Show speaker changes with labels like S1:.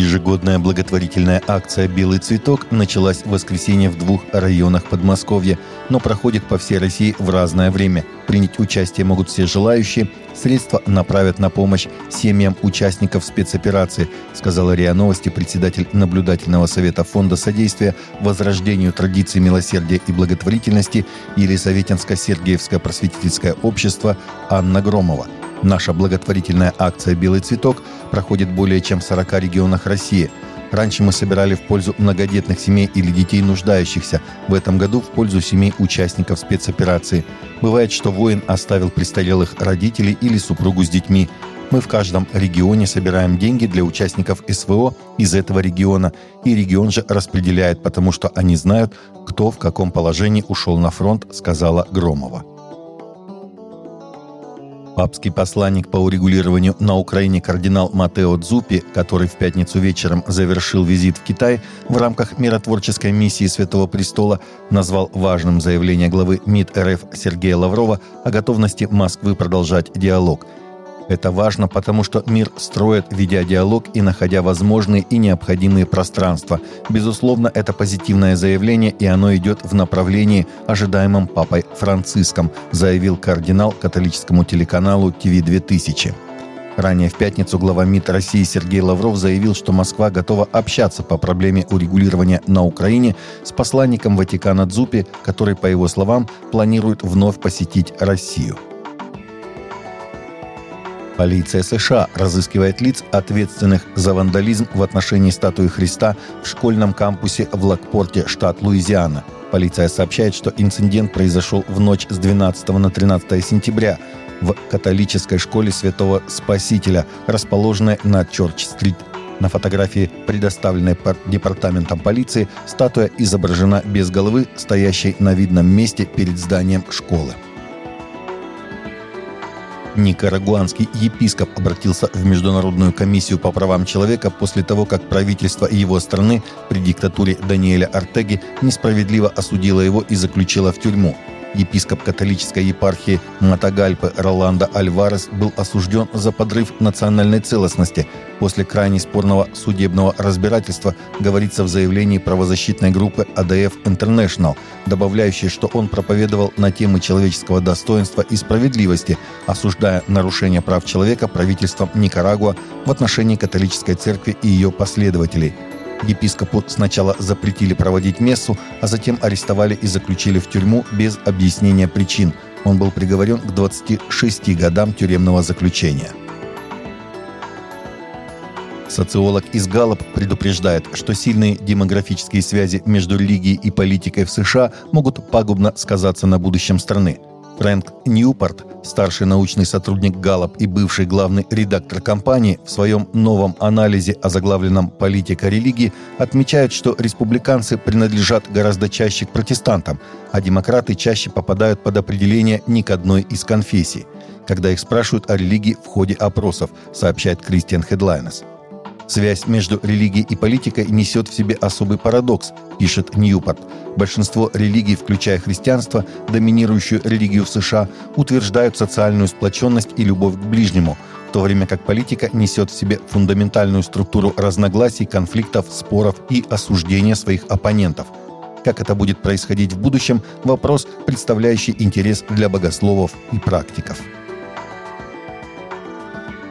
S1: Ежегодная благотворительная акция «Белый цветок» началась в воскресенье в двух районах Подмосковья, но проходит по всей России в разное время. Принять участие могут все желающие. Средства направят на помощь семьям участников спецоперации, сказала РИА Новости председатель наблюдательного совета Фонда содействия возрождению традиций милосердия и благотворительности Елисаветинско-Сергиевское просветительское общество Анна Громова – Наша благотворительная акция «Белый цветок» проходит более чем в 40 регионах России. Раньше мы собирали в пользу многодетных семей или детей нуждающихся. В этом году в пользу семей участников спецоперации. Бывает, что воин оставил престарелых родителей или супругу с детьми. Мы в каждом регионе собираем деньги для участников СВО из этого региона, и регион же распределяет, потому что они знают, кто в каком положении ушел на фронт, сказала Громова. Папский посланник по урегулированию на Украине кардинал Матео Дзупи, который в пятницу вечером завершил визит в Китай в рамках миротворческой миссии Святого Престола, назвал важным заявление главы МИД РФ Сергея Лаврова о готовности Москвы продолжать диалог – это важно, потому что мир строит, ведя диалог и находя возможные и необходимые пространства. Безусловно, это позитивное заявление, и оно идет в направлении, ожидаемом Папой Франциском, заявил кардинал католическому телеканалу ТВ-2000. Ранее в пятницу глава МИД России Сергей Лавров заявил, что Москва готова общаться по проблеме урегулирования на Украине с посланником Ватикана Дзупи, который, по его словам, планирует вновь посетить Россию. Полиция США разыскивает лиц, ответственных за вандализм в отношении статуи Христа в школьном кампусе в Лакпорте, штат Луизиана. Полиция сообщает, что инцидент произошел в ночь с 12 на 13 сентября в католической школе Святого Спасителя, расположенной на Чорч-стрит. На фотографии, предоставленной департаментом полиции, статуя изображена без головы, стоящей на видном месте перед зданием школы. Никарагуанский епископ обратился в Международную комиссию по правам человека после того, как правительство его страны при диктатуре Даниэля Артеги несправедливо осудило его и заключило в тюрьму. Епископ католической епархии Матагальпы Роландо Альварес был осужден за подрыв национальной целостности. После крайне спорного судебного разбирательства говорится в заявлении правозащитной группы АДФ International, добавляющей, что он проповедовал на темы человеческого достоинства и справедливости, осуждая нарушение прав человека правительством Никарагуа в отношении католической церкви и ее последователей – Епископу сначала запретили проводить мессу, а затем арестовали и заключили в тюрьму без объяснения причин. Он был приговорен к 26 годам тюремного заключения. Социолог из Галлоп предупреждает, что сильные демографические связи между религией и политикой в США могут пагубно сказаться на будущем страны – Фрэнк Ньюпорт, старший научный сотрудник Галлоп и бывший главный редактор компании, в своем новом анализе о заглавленном «Политика религии» отмечает, что республиканцы принадлежат гораздо чаще к протестантам, а демократы чаще попадают под определение ни к одной из конфессий, когда их спрашивают о религии в ходе опросов, сообщает Кристиан Хедлайнес. Связь между религией и политикой несет в себе особый парадокс, пишет Ньюпорт. Большинство религий, включая христианство, доминирующую религию в США, утверждают социальную сплоченность и любовь к ближнему, в то время как политика несет в себе фундаментальную структуру разногласий, конфликтов, споров и осуждения своих оппонентов. Как это будет происходить в будущем – вопрос, представляющий интерес для богословов и практиков.